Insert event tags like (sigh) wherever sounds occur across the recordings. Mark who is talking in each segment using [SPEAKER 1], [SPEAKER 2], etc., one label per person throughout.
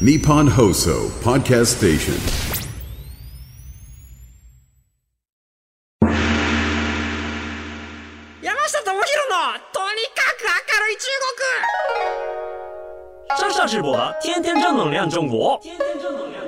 [SPEAKER 1] Nippon Hoso Podcast Station.
[SPEAKER 2] 山下智博のとにかく明るい中国
[SPEAKER 3] 上上直播的天天正能量中国，天天正能量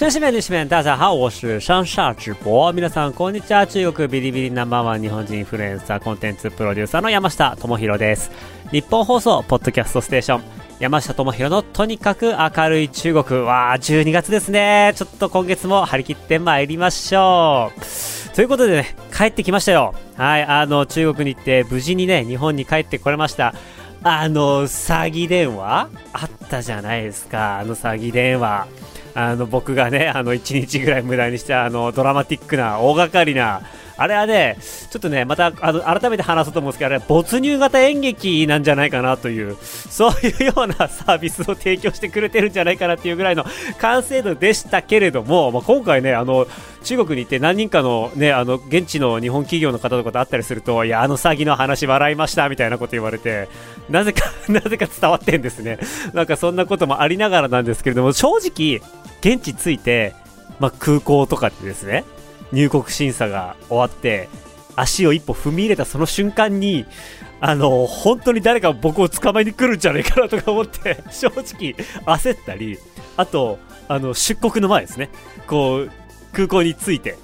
[SPEAKER 4] 绅士们、女士们，大家好，我是上下直播。皆さん、こんにちは。中国ビリビリナンバーワン日本人インフルエンサーコンテンツプロデューサーの山下智博です。日本放送、ポッドキャストステーション。山下智博のとにかく明るい中国。わあ、12月ですね。ちょっと今月も張り切って参りましょう。ということでね、帰ってきましたよ。はい、あの、中国に行って無事にね、日本に帰ってこれました。あの、詐欺電話？あったじゃないですか。あの詐欺電話。あの僕がね、あの1日ぐらい無駄にしたあのドラマティックな大掛かりな、あれはね、ちょっとね、またあの改めて話そうと思うんですけど、あれ没入型演劇なんじゃないかなという、そういうようなサービスを提供してくれてるんじゃないかなっていうぐらいの完成度でしたけれども、まあ、今回ね、あの中国に行って何人かのね、あの現地の日本企業の方とかと会ったりすると、いや、あの詐欺の話笑いましたみたいなこと言われて、なぜか、(laughs) なぜか伝わってんですね。なんかそんなこともありながらなんですけれども、正直、現地着いて、まあ、空港とかでですね、入国審査が終わって、足を一歩踏み入れたその瞬間に、あの、本当に誰か僕を捕まえに来るんじゃないかなとか思って、(laughs) 正直焦ったり、あと、あの、出国の前ですね、こう、空港に着いて、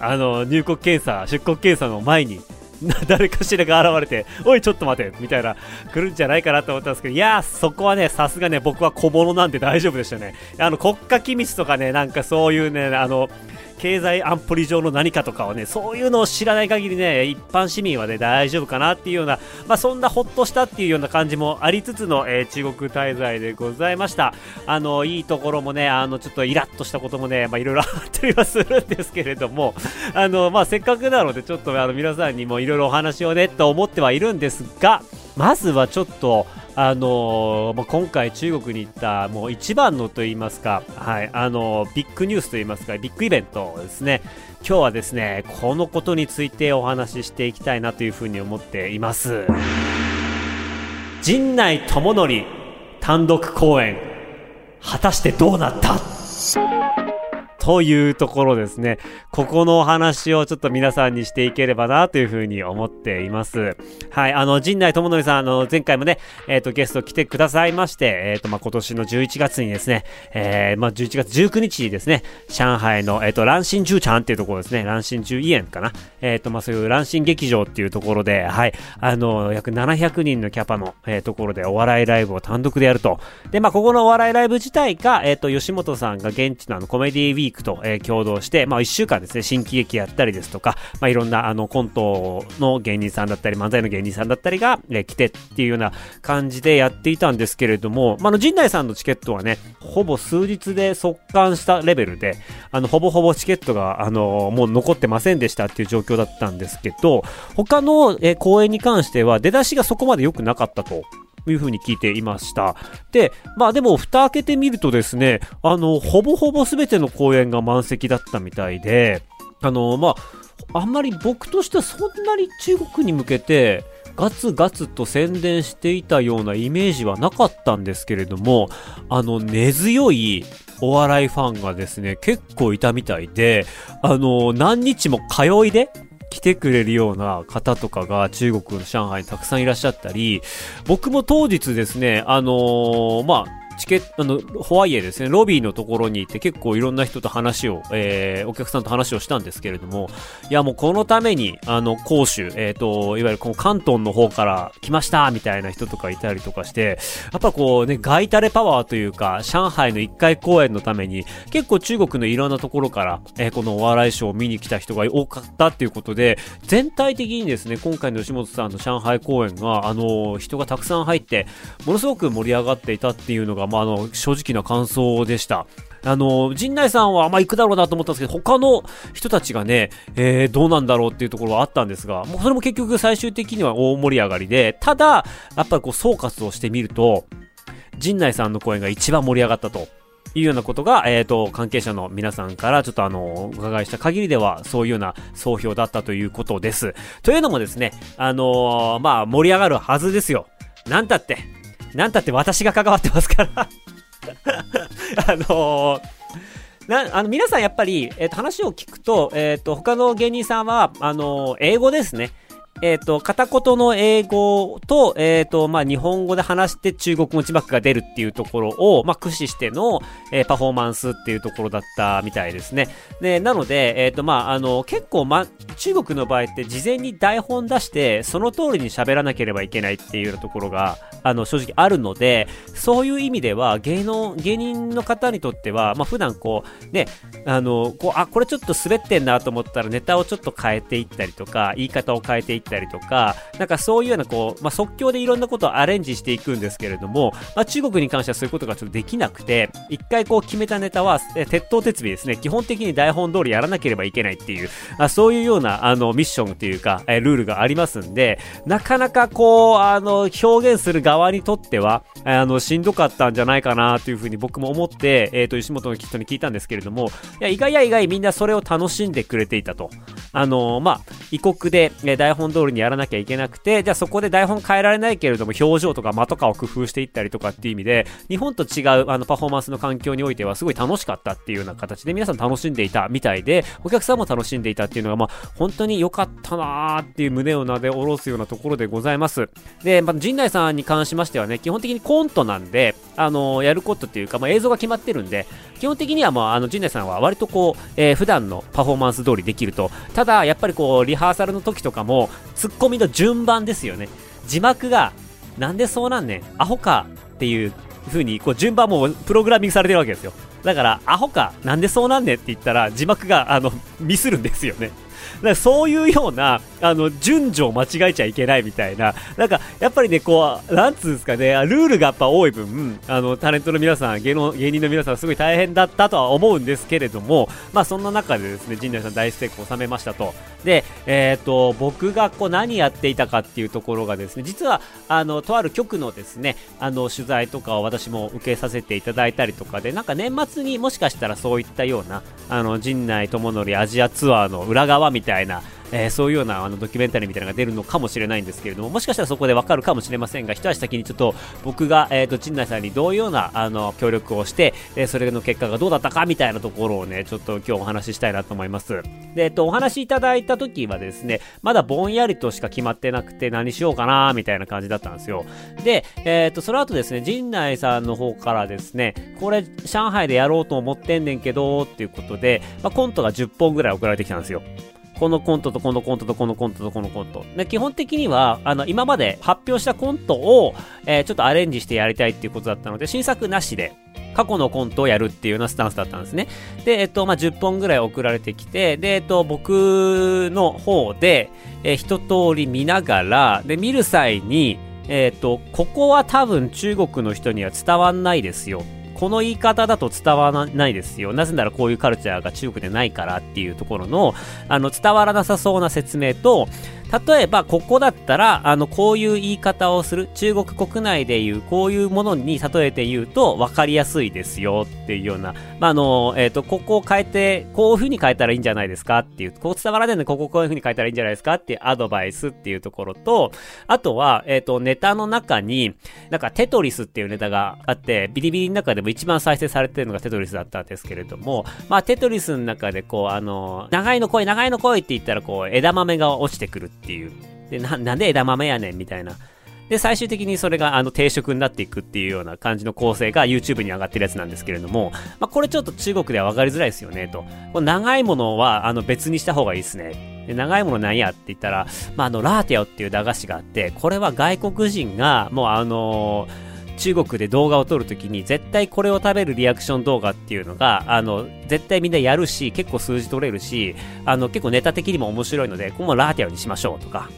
[SPEAKER 4] あの、入国検査、出国検査の前に、(laughs) 誰かしらが現れて、おい、ちょっと待て、みたいな、来るんじゃないかなと思ったんですけど、いやー、そこはね、さすがね、僕は小物なんで大丈夫でしたね。あの、国家機密とかね、なんかそういうね、あの、経済安保理上の何かとかをね、そういうのを知らない限りね、一般市民はね、大丈夫かなっていうような、まあ、そんなほっとしたっていうような感じもありつつの、えー中国滞在でございました。あの、いいところもね、あの、ちょっとイラッとしたこともね、まあ、いろいろあったりはするんですけれども、あの、まあ、せっかくなので、ちょっとあの、皆さんにもいろいろお話をね、と思ってはいるんですが、まずはちょっと、あのーま、今回中国に行ったもう一番のと言いますか、はい、あのービッグニュースと言いますか、ビッグイベントですね。今日はですね、このことについてお話ししていきたいなというふうに思っています。陣内智則単独公演、果たしてどうなった？というところですね。ここのお話をちょっと皆さんにしていければなというふうに思っています。はい、あの、陣内智則さん、あの、前回もね、えっ、と、ゲスト来てくださいまして、えっ、と、まあ、今年の11月にですね、えー、まあ、11月19日にですね、上海の、えっ、と、蘭心中茶っていうところですね、蘭心中医園かな。えっ、と、まあ、そういう蘭心劇場っていうところで、はい、あの、約700人のキャパの、えーところでお笑いライブを単独でやると。で、まあ、ここのお笑いライブ自体が、えっ、と、吉本さんが現地のあの、コメディウィークと、えー共同して、まあ、1週間ですね、新喜劇やったりですとか、まあ、いろんな、あの、コントの芸人さんだったり、漫才の芸人さんだったりが、えー来てっていうような感じでやっていたんですけれども、まあ、あの、陣内さんのチケットはね、ほぼ数日で速乾したレベルで、あの、ほぼほぼチケットが、あの、もう残ってませんでしたっていう状況だったんですけど、他の、えー公演に関しては、出だしがそこまで良くなかったと。いうふうに聞いていました。で、まあでも、蓋開けてみるとですね、あの、ほぼほぼ全ての公演が満席だったみたいで、あの、まあ、あんまり僕としてはそんなに中国に向けて、ガツガツと宣伝していたようなイメージはなかったんですけれども、あの、根強いお笑いファンがですね、結構いたみたいで、あの、何日も通いで、来てくれるような方とかが中国の上海にたくさんいらっしゃったり、僕も当日ですね、あのーまあ、チケット、あの、ホワイエですね、ロビーのところに行って結構いろんな人と話を、えー、お客さんと話をしたんですけれども、いやもうこのために、あの、講州、えっ、と、いわゆるこの関東の方から来ました、みたいな人とかいたりとかして、やっぱこうね、ガイタレパワーというか、上海の一回公演のために、結構中国のいろんなところから、えーこのお笑いショーを見に来た人が多かったっていうことで、全体的にですね、今回の吉本さんの上海公演が、あの、人がたくさん入って、ものすごく盛り上がっていたっていうのが、まあ、あの、正直な感想でした。あの、陣内さんは、ま、行くだろうなと思ったんですけど、他の人たちがね、えー、どうなんだろうっていうところはあったんですが、もうそれも結局最終的には大盛り上がりで、ただ、やっぱりこう、総括をしてみると、陣内さんの公演が一番盛り上がったと。いうようなことが、えっ、と、関係者の皆さんからちょっとあの、お伺いした限りでは、そういうような総評だったということです。というのもですね、あのーまあ、盛り上がるはずですよ。なんたって、なんたって私が関わってますから。(laughs) あのーなあの皆さんやっぱり、えーと話を聞くと,、えー、と他の芸人さんはあのー英語ですね。えっ、と、片言の英語と、えっ、と、まあ、日本語で話して中国語字幕が出るっていうところを、まあ、駆使しての、えーパフォーマンスっていうところだったみたいですね。で、なので、えっ、と、まあ、あの、結構、ま、中国の場合って事前に台本出して、その通りに喋らなければいけないっていうようなところが、あの、正直あるので、そういう意味では、芸能、芸人の方にとっては、まあ、普段こう、ね、あの、こう、あ、これちょっと滑ってんなと思ったらネタをちょっと変えていったりとか、言い方を変えていったりたりとか、なんかそういうようなこう、まあ、即興でいろんなことをアレンジしていくんですけれども、まあ、中国に関してはそういうことがちょっとできなくて、一回こう決めたネタは、え鉄頭鉄尾ですね、基本的に台本通りやらなければいけないっていう、あそういうような、あの、ミッションっていうか、えルールがありますんで、なかなかこう、あの、表現する側にとっては、あの、しんどかったんじゃないかなというふうに僕も思って、えっ、と、吉本の人に聞いたんですけれども、いや、意外や意外みんなそれを楽しんでくれていたと。あのまあ、異国で、え台本通り通りにやらなきゃいけなくて、じゃあそこで台本変えられないけれども、表情とか間とかを工夫していったりとかっていう意味で、日本と違うあのパフォーマンスの環境においてはすごい楽しかったっていうような形で皆さん楽しんでいたみたいで、お客さんも楽しんでいたっていうのが、まあ、本当に良かったなーっていう胸をなで下ろすようなところでございます。で、まあ、陣内さんに関しましてはね、基本的にコントなんで、あのやることっていうか、まあ、映像が決まってるんで、基本的にはもうあの陣内さんは割とこう、えー普段のパフォーマンス通りできるとただやっぱりこうリハーサルの時とかもツッコミの順番ですよね。字幕がなんでそうなんねん。アホかっていう風にこう順番もプログラミングされてるわけですよ。だからアホかなんでそうなんねんって言ったら字幕があのミスるんですよね。かそういうような、あの、順序を間違えちゃいけないみたいな、なんか、やっぱりね、こう、なんつうんですかね、ルールがやっぱ多い分、あの、タレントの皆さん、芸能、芸人の皆さん、すごい大変だったとは思うんですけれども、まあ、そんな中でですね、陣内さん大成功を収めましたと。で、えっ、と、僕がこう、何やっていたかっていうところがですね、実は、あの、とある局のですね、あの、取材とかを私も受けさせていただいたりとかで、なんか年末にもしかしたらそういったような、あの、陣内智則アジアツアーの裏側みたいな、たいなえーそういうようなあのドキュメンタリーみたいなのが出るのかもしれないんですけれども、もしかしたらそこでわかるかもしれませんが、一足先にちょっと僕が、えっ、と、陣内さんにどういうようなあの協力をして、えーそれの結果がどうだったかみたいなところをね、ちょっと今日お話ししたいなと思います。で、えっ、と、お話いただいた時はですね、まだぼんやりとしか決まってなくて何しようかなみたいな感じだったんですよ。で、えっ、と、その後ですね、陣内さんの方からですね、これ、上海でやろうと思ってんねんけど、っていうことで、まあ、コントが10本ぐらい送られてきたんですよ。このコントとこのコントとこのコントとこのコント。で基本的には、あの、今まで発表したコントを、えーちょっとアレンジしてやりたいっていうことだったので、新作なしで、過去のコントをやるっていうようなスタンスだったんですね。で、えっと、まあ、10本ぐらい送られてきて、で、えっと、僕の方で、えー一通り見ながら、で、見る際に、えっと、ここは多分中国の人には伝わんないですよ。この言い方だと伝わらないですよ。なぜならこういうカルチャーが中国でないからっていうところの、あの、伝わらなさそうな説明と、例えば、ここだったら、あの、こういう言い方をする。中国国内でいう、こういうものに例えて言うと、分かりやすいですよっていうような、まあ、あの、えっ、と、ここを変えて、こういう風に変えたらいいんじゃないですか？っていう、こう伝わらないので、こここういう風に変えたらいいんじゃないですか？っていうアドバイスっていうところと、あとは、えっ、と、ネタの中に、なんか、テトリスっていうネタがあって、ビリビリの中でも一番再生されてるのがテトリスだったんですけれども、まあ、テトリスの中で、こう、あの、長いの来い、長いの来いって言ったら、こう、枝豆が落ちてくるてっていう。で、な、なんで枝豆やねんみたいな。で、最終的にそれがあの定食になっていくっていうような感じの構成が YouTube に上がってるやつなんですけれども、まあ、これちょっと中国では分かりづらいですよね、と。この長いものはあの別にした方がいいですね。で長いものなんやって言ったら、まあ、あの、ラーティオっていう駄菓子があって、これは外国人が、もうあのー中国で動画を撮るときに絶対これを食べるリアクション動画っていうのが、あの、絶対みんなやるし、結構数字取れるし、あの、結構ネタ的にも面白いので、ここもラーティアにしましょうとか、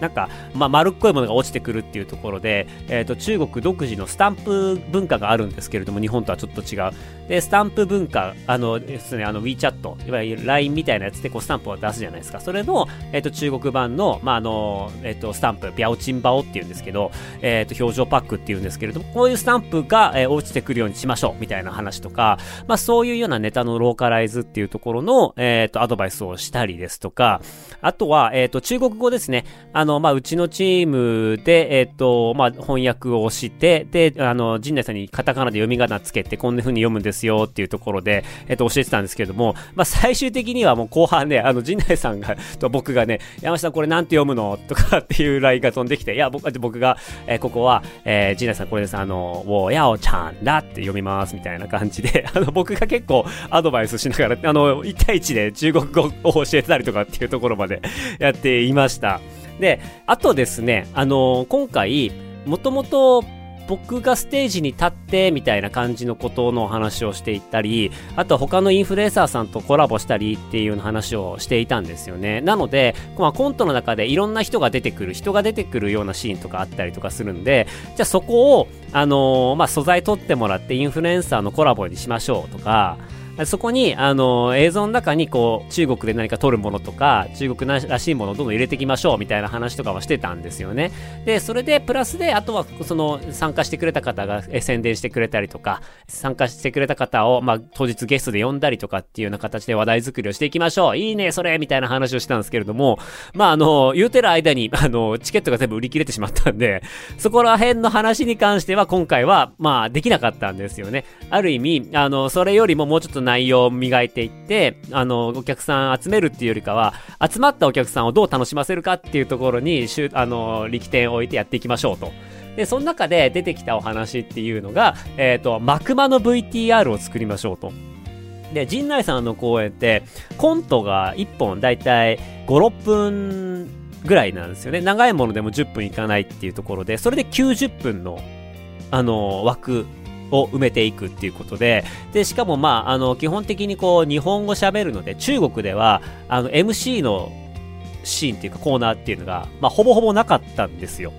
[SPEAKER 4] なんか、まあ、丸っこいものが落ちてくるっていうところで、えっ、と、中国独自のスタンプ文化があるんですけれども、日本とはちょっと違う。で、スタンプ文化、あのですね、あの WeChat、いわゆる LINE みたいなやつでこうスタンプを出すじゃないですか。それの、えっ、と、中国版の、まあ、あの、えっ、と、スタンプ、ビャオチンバオっていうんですけど、えっ、と、表情パックっていうんですけれども、こういうスタンプが、えー落ちてくるようにしましょう、みたいな話とか、まあ、そういうようなネタのローカライズっていうところの、えっ、と、アドバイスをしたりですとか、あとは、えっ、と、中国語ですね。あの、まあ、うちのチームで、えっ、と、まあ、翻訳をして、で、あの、陣内さんにカタカナで読み仮名つけて、こんな風に読むんですよっていうところで、えっ、と、教えてたんですけれども、まあ、最終的にはもう後半ね、あの、陣内さんが、と僕がね、山下さんこれなんて読むの？とかっていうラインが飛んできて、いや、僕僕が、えーここは、えー、陣内さんこれです、あの、ウォーヤオちゃんだって読みますみたいな感じで、(laughs) あの、僕が結構アドバイスしながら、あの、1対1で中国語を教えてたりとかっていうところまでやっていました。で、あとですね、あの、今回、もともと僕がステージに立ってみたいな感じのことのお話をしていったり、あと他のインフルエンサーさんとコラボしたりっていう話をしていたんですよね。なので、まあ、コントの中でいろんな人が出てくる、人が出てくるようなシーンとかあったりとかするんで、じゃあそこを、あのーまあ、素材取ってもらってインフルエンサーのコラボにしましょうとか、そこに、あの、映像の中に、こう、中国で何か撮るものとか、中国らしいものをどんどん入れていきましょう、みたいな話とかはしてたんですよね。で、それで、プラスで、あとは、その、参加してくれた方が宣伝してくれたりとか、参加してくれた方を、まあ、当日ゲストで呼んだりとかっていうような形で話題作りをしていきましょう。いいね、それみたいな話をしたんですけれども、まあ、あの、言うてる間に、あの、チケットが全部売り切れてしまったんで、そこら辺の話に関しては、今回は、まあ、できなかったんですよね。ある意味、あの、それよりももうちょっと内容を磨いていって、あの、お客さん集めるっていうよりかは、集まったお客さんをどう楽しませるかっていうところに、あの、力点を置いてやっていきましょうと。で、その中で出てきたお話っていうのが、えっ、と、マクマの VTR を作りましょうと。で、陣内さんの公演って、コントが1本だいたい5、6分ぐらいなんですよね。長いものでも10分いかないっていうところで、それで90分の、あの、枠を埋めていくっていうことで、で、しかもまあ、あの、基本的にこう、日本語喋るので、中国では、あの、MC のシーンっていうかコーナーっていうのが、まあ、ほぼほぼなかったんですよ。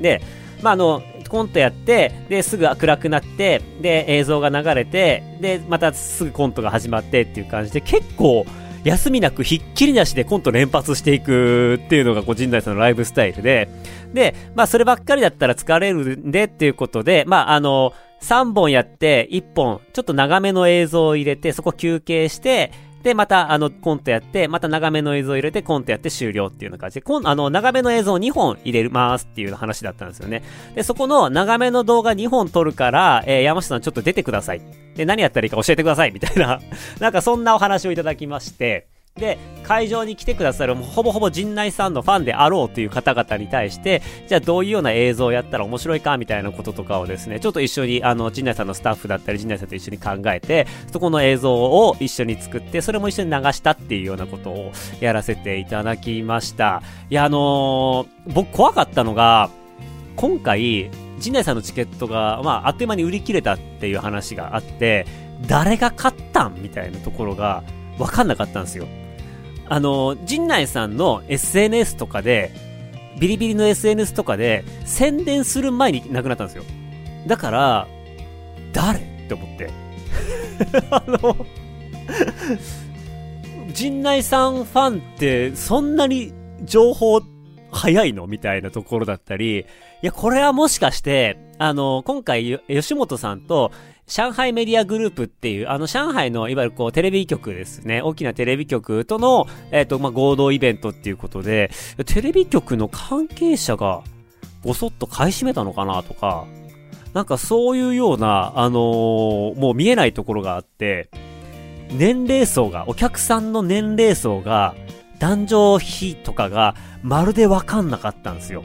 [SPEAKER 4] で、まあ、あの、コントやって、で、すぐ暗くなって、で、映像が流れて、で、またすぐコントが始まってっていう感じで、結構、休みなくひっきりなしでコント連発していくっていうのが、こう、陣内さんのライブスタイルで、で、まあ、そればっかりだったら疲れるんでっていうことで、まあ、あの、3本やって、1本、ちょっと長めの映像を入れて、そこ休憩して、で、また、あの、コントやって、また長めの映像を入れて、コントやって終了っていうような感じで、こんあの、長めの映像を2本入れますっていう話だったんですよね。で、そこの長めの動画2本撮るから、えー山下さんちょっと出てください。で、何やったらいいか教えてください、みたいな、(laughs) なんかそんなお話をいただきまして、で、会場に来てくださる、ほぼほぼ陣内さんのファンであろうという方々に対して、じゃあどういうような映像をやったら面白いかみたいなこととかをですね、ちょっと一緒に、あの、陣内さんのスタッフだったり、陣内さんと一緒に考えて、そこの映像を一緒に作って、それも一緒に流したっていうようなことをやらせていただきました。いや、あのー僕怖かったのが、今回、陣内さんのチケットが、まあ、あっという間に売り切れたっていう話があって、誰が買ったんみたいなところが分かんなかったんですよ。あの、陣内さんの SNS とかで、ビリビリの SNS とかで宣伝する前に亡くなったんですよ。だから、誰？って思って。(laughs) あの、陣内さんファンってそんなに情報早いの？みたいなところだったり、いや、これはもしかして、あの、今回、吉本さんと、上海メディアグループっていう、あの、上海の、いわゆるこう、テレビ局ですね。大きなテレビ局との、えっ、と、まあ、合同イベントっていうことで、テレビ局の関係者が、ごそっと買い占めたのかなとか、なんかそういうような、あのーもう見えないところがあって、年齢層が、お客さんの年齢層が、男女比とかが、まるでわかんなかったんですよ。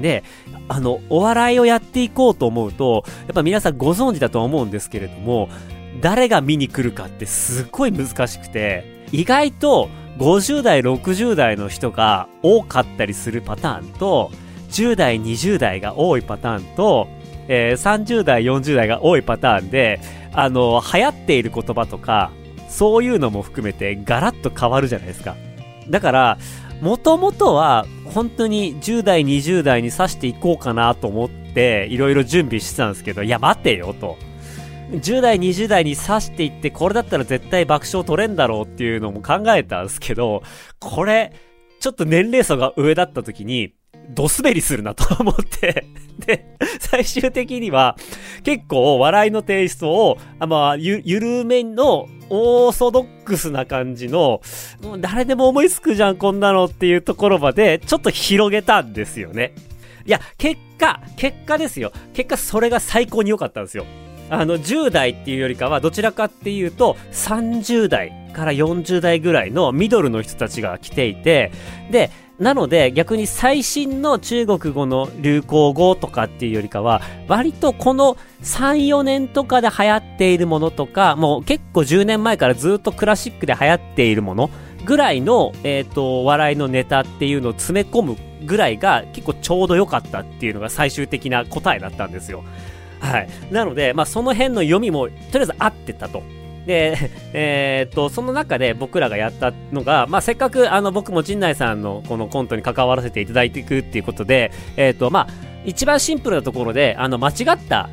[SPEAKER 4] で、あの、お笑いをやっていこうと思うと、やっぱ皆さんご存知だと思うんですけれども、誰が見に来るかってすっごい難しくて、意外と50代、60代の人が多かったりするパターンと、10代、20代が多いパターンと、えー30代、40代が多いパターンで、あの、流行っている言葉とか、そういうのも含めてガラッと変わるじゃないですか。だから、もともとは、本当に10代、20代に刺していこうかなと思って、いろいろ準備してたんですけど、いや、待てよと。10代、20代に刺していって、これだったら絶対爆笑取れんだろうっていうのも考えたんですけど、これ、ちょっと年齢層が上だった時に、ド滑りするなと思って (laughs) で、最終的には、結構笑いのテイストを、あまあ、ゆ、ゆるめの、オーソドックスな感じの、もう誰でも思いつくじゃん、こんなのっていうところまで、ちょっと広げたんですよね。いや、結果、結果ですよ。結果、それが最高に良かったんですよ。あの、10代っていうよりかは、どちらかっていうと、30代から40代ぐらいのミドルの人たちが来ていて、で、なので逆に最新の中国語の流行語とかっていうよりかは、割とこの3、4年とかで流行っているものとか、もう結構10年前からずっとクラシックで流行っているものぐらいの、えっ、ー、と、笑いのネタっていうのを詰め込むぐらいが結構ちょうど良かったっていうのが最終的な答えだったんですよ。はい。なので、まあその辺の読みもとりあえず合ってたと。で、(laughs) えー、っと、その中で僕らがやったのが、まあ、せっかくあの僕も陣内さんのこのコントに関わらせていただいていくっていうことで、えー、っと、まあ、一番シンプルなところで、あの、間違った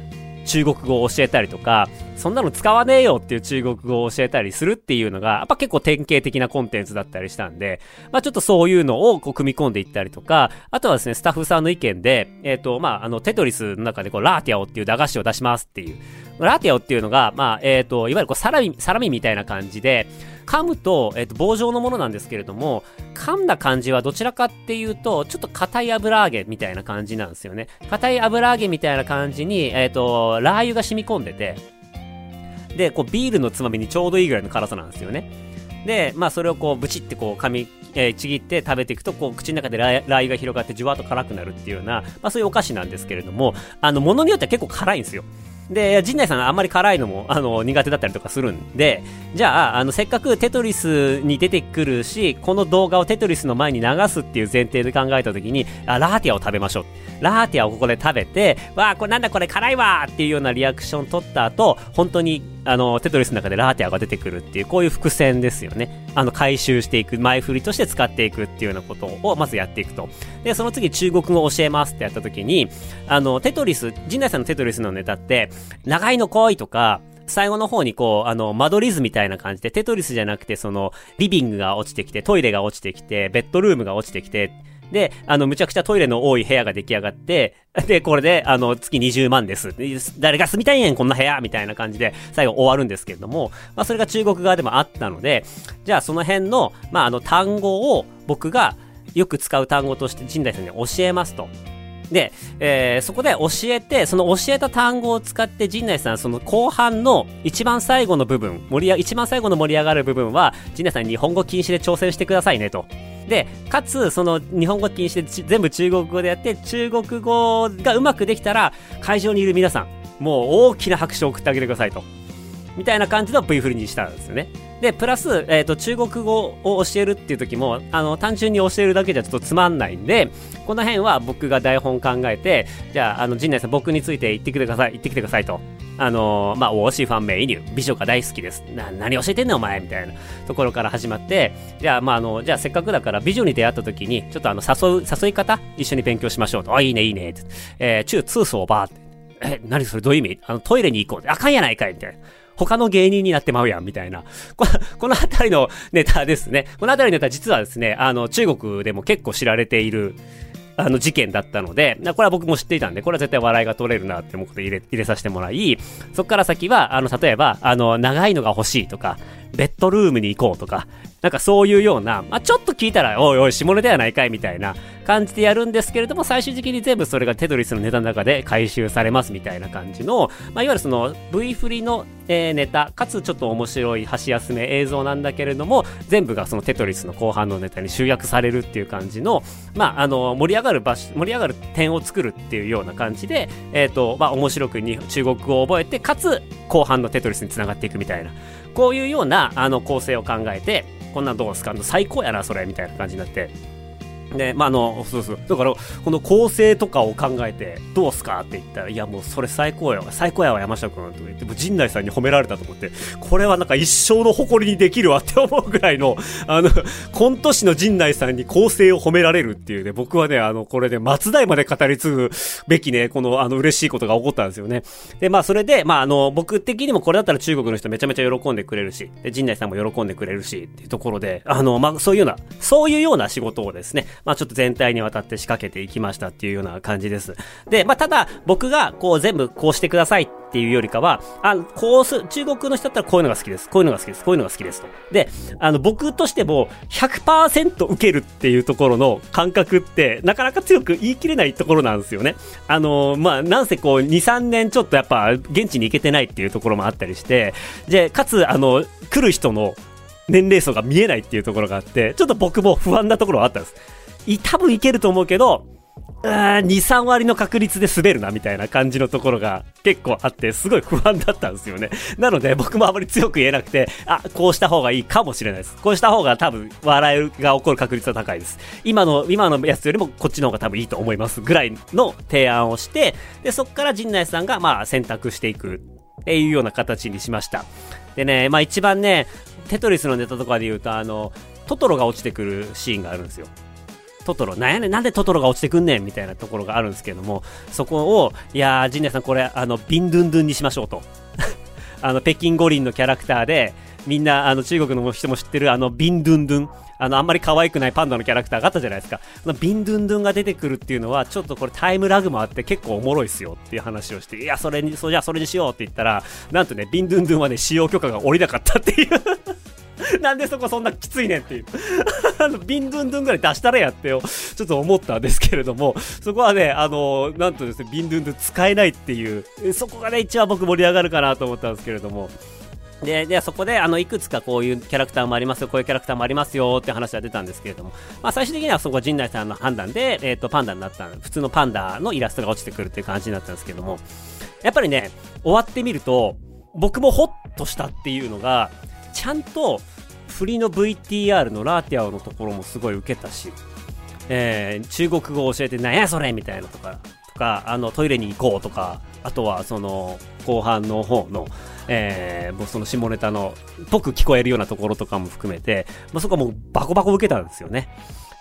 [SPEAKER 4] 中国語を教えたりとか、そんなの使わねえよっていう中国語を教えたりするっていうのが、やっぱ結構典型的なコンテンツだったりしたんで、まあちょっとそういうのをこう組み込んでいったりとか、あとはですね、スタッフさんの意見で、えっ、ー、と、まああの、テトリスの中でこう、ラーティアオっていう駄菓子を出しますっていう。ラーティアオっていうのが、まあ、えっ、ー、と、いわゆるこう、サラミ、サラミみたいな感じで、噛むと、えっ、と、棒状のものなんですけれども、噛んだ感じはどちらかっていうと、ちょっと硬い油揚げみたいな感じなんですよね。硬い油揚げみたいな感じに、えっ、と、ラー油が染み込んでて、で、こう、ビールのつまみにちょうどいいぐらいの辛さなんですよね。で、まあ、それをこう、ブチってこう、噛み、えー、ちぎって食べていくと、こう、口の中でラー油が広がって、じゅわっと辛くなるっていうような、まあ、そういうお菓子なんですけれども、あの、ものによっては結構辛いんですよ。で、陣内さんあんまり辛いのも、あの、苦手だったりとかするんで、じゃあ、あの、せっかくテトリスに出てくるし、この動画をテトリスの前に流すっていう前提で考えた時に、あ、ラーティアを食べましょう。ラーティアをここで食べて、わあ、これなんだこれ辛いわっていうようなリアクション取った後、本当にあの、テトリスの中でラーティアが出てくるっていう、こういう伏線ですよね。あの、回収していく、前振りとして使っていくっていうようなことをまずやっていくと。で、その次中国語を教えますってやった時に、あの、テトリス、陣内さんのテトリスのネタって、長いの来いとか、最後の方にこう、あの、間取り図みたいな感じで、テトリスじゃなくて、その、リビングが落ちてきて、トイレが落ちてきて、ベッドルームが落ちてきて、で、あの、むちゃくちゃトイレの多い部屋が出来上がって、(laughs) で、これで、あの、月20万です。誰が住みたいんやん、こんな部屋みたいな感じで、最後終わるんですけれども、まあ、それが中国側でもあったので、じゃあその辺の、まあ、あの、単語を僕がよく使う単語として陣内さんに教えますと。で、えー、そこで教えて、その教えた単語を使って陣内さん、その後半の一番最後の部分、盛り上一番最後の盛り上がる部分は、陣内さん日本語禁止で挑戦してくださいねと。で、かつ、その日本語禁止で全部中国語でやって、中国語がうまくできたら、会場にいる皆さん、もう大きな拍手を送ってあげてくださいと。みたいな感じの V 振りにしたんですよね。で、プラス、えっ、ー、と、中国語を教えるっていう時も、あの、単純に教えるだけじゃちょっとつまんないんで、この辺は僕が台本考えて、じゃあ、あの、陣内さん僕について言ってきてください、言ってきてくださいと。あのー、まあ、おしファンメイニュー、美女が大好きです。な、何教えてんねんお前みたいなところから始まって、じゃあ、まあ、あの、じゃあせっかくだから美女に出会った時に、ちょっとあの、誘う、誘い方一緒に勉強しましょうと。あ、いいね、いいね。えー、中通ーバーって。え、何それどういう意味？あの、トイレに行こう。あかんやないかいみたいな。他の芸人になってまうやん、みたいな。(laughs) この、このあたりのネタですね。このあたりのネタ実はですね、あの、中国でも結構知られている、あの事件だったので、これは僕も知っていたんで、これは絶対笑いが取れるなって思って入れ、入れさせてもらい、そっから先は、あの、例えば、あの、長いのが欲しいとか、ベッドルームに行こうとか、なんかそういうような、まあ、ちょっと聞いたら、おいおい、下ネタやないかいみたいな感じでやるんですけれども、最終的に全部それがテトリスのネタの中で回収されますみたいな感じの、まあ、いわゆるその V 振りの、えー、ネタ、かつちょっと面白い箸休め映像なんだけれども、全部がそのテトリスの後半のネタに集約されるっていう感じの、まあ、あの、盛り上がる場所、盛り上がる点を作るっていうような感じで、えっ、ー、と、まあ、面白くに中国語を覚えて、かつ後半のテトリスにつながっていくみたいな、こういうような、あの、構成を考えて、こんなんどうすか？最高やな、それみたいな感じになって。で、まあ、あの、そうそう。だから、この構成とかを考えて、どうすかって言ったら、いや、もうそれ最高やわ、最高やわ、山下くんとか言って、もう陣内さんに褒められたと思って、これはなんか一生の誇りにできるわって思うぐらいの、あの、コント師の陣内さんに構成を褒められるっていうね、僕はね、あの、これで、松代まで語り継ぐべきね、この、あの、嬉しいことが起こったんですよね。で、まあ、それで、まあ、あの、僕的にもこれだったら中国の人めちゃめちゃ喜んでくれるし、で、陣内さんも喜んでくれるし、っていうところで、あの、まあ、そういうような、そういうような仕事をですね、まあ、ちょっと全体にわたって仕掛けていきましたっていうような感じです。で、まあ、ただ、僕がこう全部こうしてくださいっていうよりかは、あこうす、中国の人だったらこういうのが好きです。こういうのが好きです。こういうのが好きですと。で、あの、僕としても100%受けるっていうところの感覚って、なかなか強く言い切れないところなんですよね。あの、まあ、なんせこう、2、3年ちょっとやっぱ、現地に行けてないっていうところもあったりして、で、かつ、あの、来る人の年齢層が見えないっていうところがあって、ちょっと僕も不安なところはあったんです。い多分いけると思うけど、うん2、3割の確率で滑るなみたいな感じのところが結構あって、すごい不安だったんですよね。なので僕もあまり強く言えなくて、あ、こうした方がいいかもしれないです。こうした方が多分笑いが起こる確率は高いです。今の、今のやつよりもこっちの方が多分いいと思いますぐらいの提案をして、で、そこから陣内さんがまあ選択していくっていうような形にしました。でね、まあ一番ね、テトリスのネタとかで言うと、あの、トトロが落ちてくるシーンがあるんですよ。トトロ、なんやねん、なんでトトロが落ちてくんねんみたいなところがあるんですけども、そこを、いやー、陣内さん、これ、あの、ビンドゥンドゥンにしましょうと。(laughs) あの、北京五輪のキャラクターで、みんな、あの、中国の人も知ってる、あの、ビンドゥンドゥン。あの、あんまり可愛くないパンダのキャラクターがあったじゃないですか。ビンドゥンドゥンが出てくるっていうのは、ちょっとこれタイムラグもあって結構おもろいっすよっていう話をして、いや、それに、そじゃあそれにしようって言ったら、なんとね、ビンドゥンドゥンはね、使用許可が下りなかったっていう (laughs) なんでそこそんなきついねんっていう。あの、ビンドゥンドゥンぐらい出したらやってよ。ちょっと思ったんですけれども、そこはね、あの、なんとですね、ビンドゥンドゥン使えないっていう、そこがね、一番僕盛り上がるかなと思ったんですけれども。で、で、そこで、あの、いくつかこういうキャラクターもありますよ、こういうキャラクターもありますよって話が出たんですけれども、まあ、最終的にはそこは陣内さんの判断で、えっ、ー、と、パンダになった、普通のパンダのイラストが落ちてくるっていう感じになったんですけども、やっぱりね、終わってみると、僕もホッとしたっていうのが、ちゃんと、振りの VTR のラーティアオのところもすごい受けたし、えー、中国語を教えて、なんやそれみたいなとか、とか、あの、トイレに行こうとか、あとは、その、後半の方の、えー、もうその下ネタの、ぽく聞こえるようなところとかも含めて、まあ、そこはもうバコバコ受けたんですよね。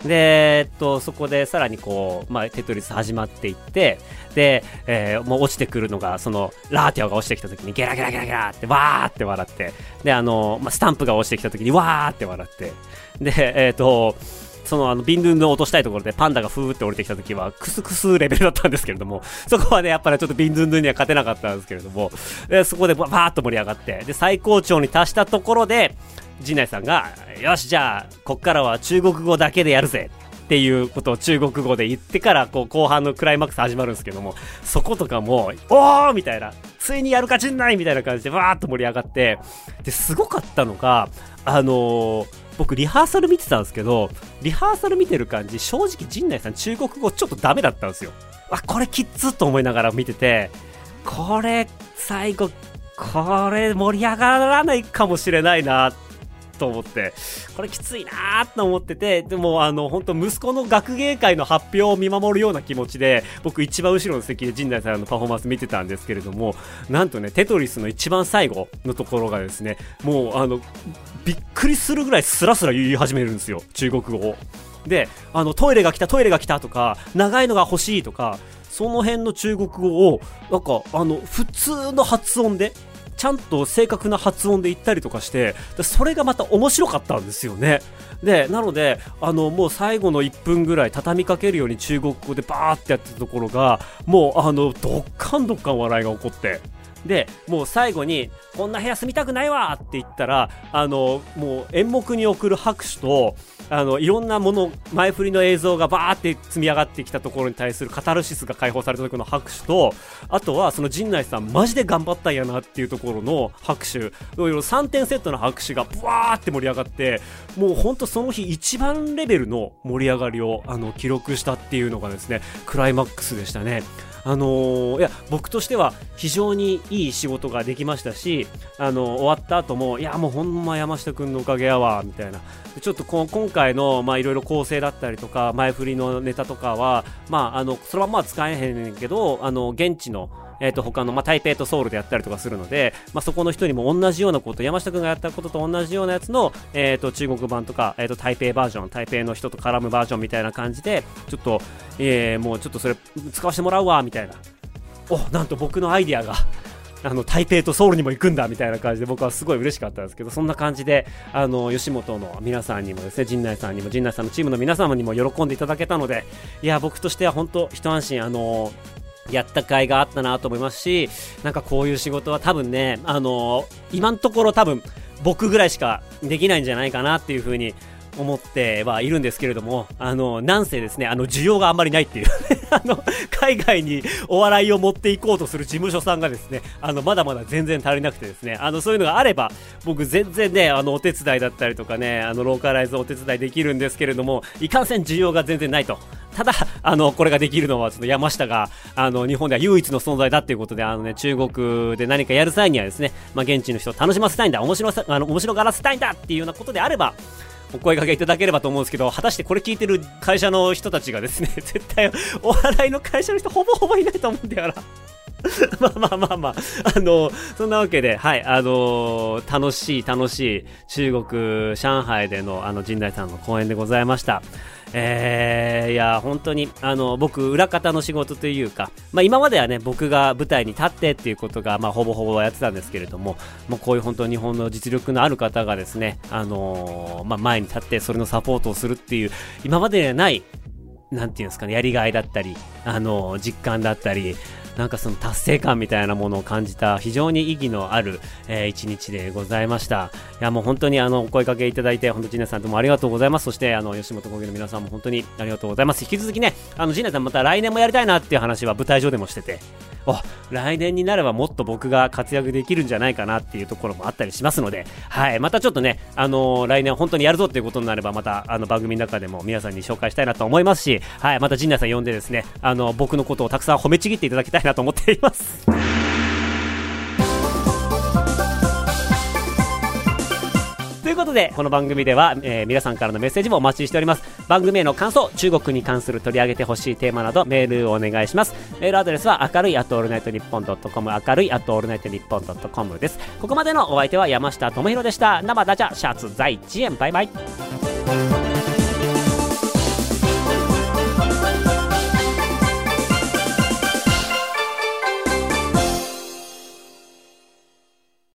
[SPEAKER 4] で、えっと、そこでさらにこう、まあ、テトリス始まっていって、で、えー、もう落ちてくるのが、その、ラーティオが落ちてきた時に、ゲラゲラゲラゲラって、わーって笑って、で、あの、まあ、スタンプが落ちてきた時に、わーって笑って、で、えっ、と、そのあのビンドゥンドゥン落としたいところでパンダがふーって降りてきた時はクスクスレベルだったんですけれども、そこはね、やっぱりちょっとビンドゥンドゥンには勝てなかったんですけれども、でそこでバーッと盛り上がって、で、最高潮に達したところで、陣内さんが、よし、じゃあ、こっからは中国語だけでやるぜっていうことを中国語で言ってからこう後半のクライマックス始まるんですけどもそことかもおーみたいなついにやるかちんないみたいな感じでわーっと盛り上がってですごかったのがあのー、僕リハーサル見てたんですけどリハーサル見てる感じ正直陣内さん中国語ちょっとダメだったんですよあこれきっつと思いながら見ててこれ最後これ盛り上がらないかもしれないなっと思って、これきついなーと思ってて、でもあの、本当息子の学芸会の発表を見守るような気持ちで、僕一番後ろの席で陣内さんのパフォーマンス見てたんですけれども、なんとね、テトリスの一番最後のところがですね、もうあの、びっくりするぐらいスラスラ言い始めるんですよ、中国語を。で、あの、トイレが来た、トイレが来たとか、長いのが欲しいとか、その辺の中国語を、なんか、あの、普通の発音で、ちゃんと正確な発音で言ったりとかして、それがまた面白かったんですよね。で、なので、あの、もう最後の1分ぐらい畳みかけるように中国語でバーってやってたところが、もう、あの、どっかんどっかん笑いが起こって、で、もう最後に、こんな部屋住みたくないわって言ったら、あの、もう演目に送る拍手と、あの、いろんなもの、前振りの映像がバーって積み上がってきたところに対するカタルシスが解放された時の拍手と、あとはその陣内さんマジで頑張ったんやなっていうところの拍手いろいろ、3点セットの拍手がブワーって盛り上がって、もうほんとその日一番レベルの盛り上がりをあの記録したっていうのがですね、クライマックスでしたね。あのーいや僕としては非常にいい仕事ができましたし、あの終わった後もいやもうほんま山下君のおかげやわみたいな。ちょっとこ今回のまいろいろ構成だったりとか前振りのネタとかはまああのそのまま使えへんけどあの現地のえー、と他の、まあ、台北とソウルでやったりとかするので、まあ、そこの人にも同じようなこと山下君がやったことと同じようなやつの、えー、と中国版とか、えー、と台北バージョン台北の人と絡むバージョンみたいな感じでちょっと、えー、もうちょっとそれ使わせてもらうわみたいな。おなんと僕のアイディアが (laughs) あの台北とソウルにも行くんだみたいな感じで僕はすごい嬉しかったんですけどそんな感じであの吉本の皆さんにもですね陣内さんにも陣内さんのチームの皆様にも喜んでいただけたのでいや僕としては本当一安心あのやった甲斐があったなと思いますしなんかこういう仕事は多分ねあの今のところ多分僕ぐらいしかできないんじゃないかなっていうふうに思ってはいるんですけれども、あの、なんせですね、あの、需要があんまりないっていう (laughs) あの、海外にお笑いを持っていこうとする事務所さんがですね、あの、まだまだ全然足りなくてですね、あの、そういうのがあれば、僕全然ね、あの、お手伝いだったりとかね、あの、ローカライズお手伝いできるんですけれども、いかんせん需要が全然ないと。ただ、あの、これができるのは、その山下が、あの、日本では唯一の存在だっていうことで、あのね、中国で何かやる際にはですね、まあ、現地の人を楽しませたいんだ、面白さ、あの、面白がらせたいんだっていうようなことであれば、お声掛けいただければと思うんですけど、果たしてこれ聞いてる会社の人たちがですね、(laughs) 絶対お笑いの会社の人ほぼほぼいないと思うんだよな。(laughs) まあまあまあまあ、あのそんなわけで、はい、あの楽しい楽しい中国、上海でのあの陣内さんの講演でございました。えー、いや、本当に、あの、僕、裏方の仕事というか、まあ今まではね、僕が舞台に立ってっていうことが、まあほぼほぼやってたんですけれども、もうこういう本当に日本の実力のある方がですね、あのーまあ前に立ってそれのサポートをするっていう、今までにはない、なんていうんですかね、やりがいだったり、あのー実感だったり、なんかその達成感みたいなものを感じた非常に意義のある、えー一日でございました。いやもう本当にあのお声かけいただいて、本当陣内さんどうもありがとうございます。そしてあの吉本興業の皆さんも本当にありがとうございます。引き続きね、あの陣内さんまた来年もやりたいなっていう話は舞台上でもしてて、お来年になればもっと僕が活躍できるんじゃないかなっていうところもあったりしますので、はい、またちょっとね、あのー来年本当にやるぞっていうことになれば、またあの番組の中でも皆さんに紹介したいなと思いますし、はい、また陣内さん呼んでですね、あの僕のことをたくさん褒めちぎっていただきたいなと思っています。いうことで、この番組では、えー皆さんからのメッセージもお待ちしております。番組への感想、中国に関する取り上げてほしいテーマなど、メールをお願いします。メールアドレスは、明るい、アットオールナイトニッポンドットコム、明るい、アットオールナイトニッポンドットコムです。ここまでのお相手は山下智博でした。生ダジャ、シャツ在地園、バイバイ。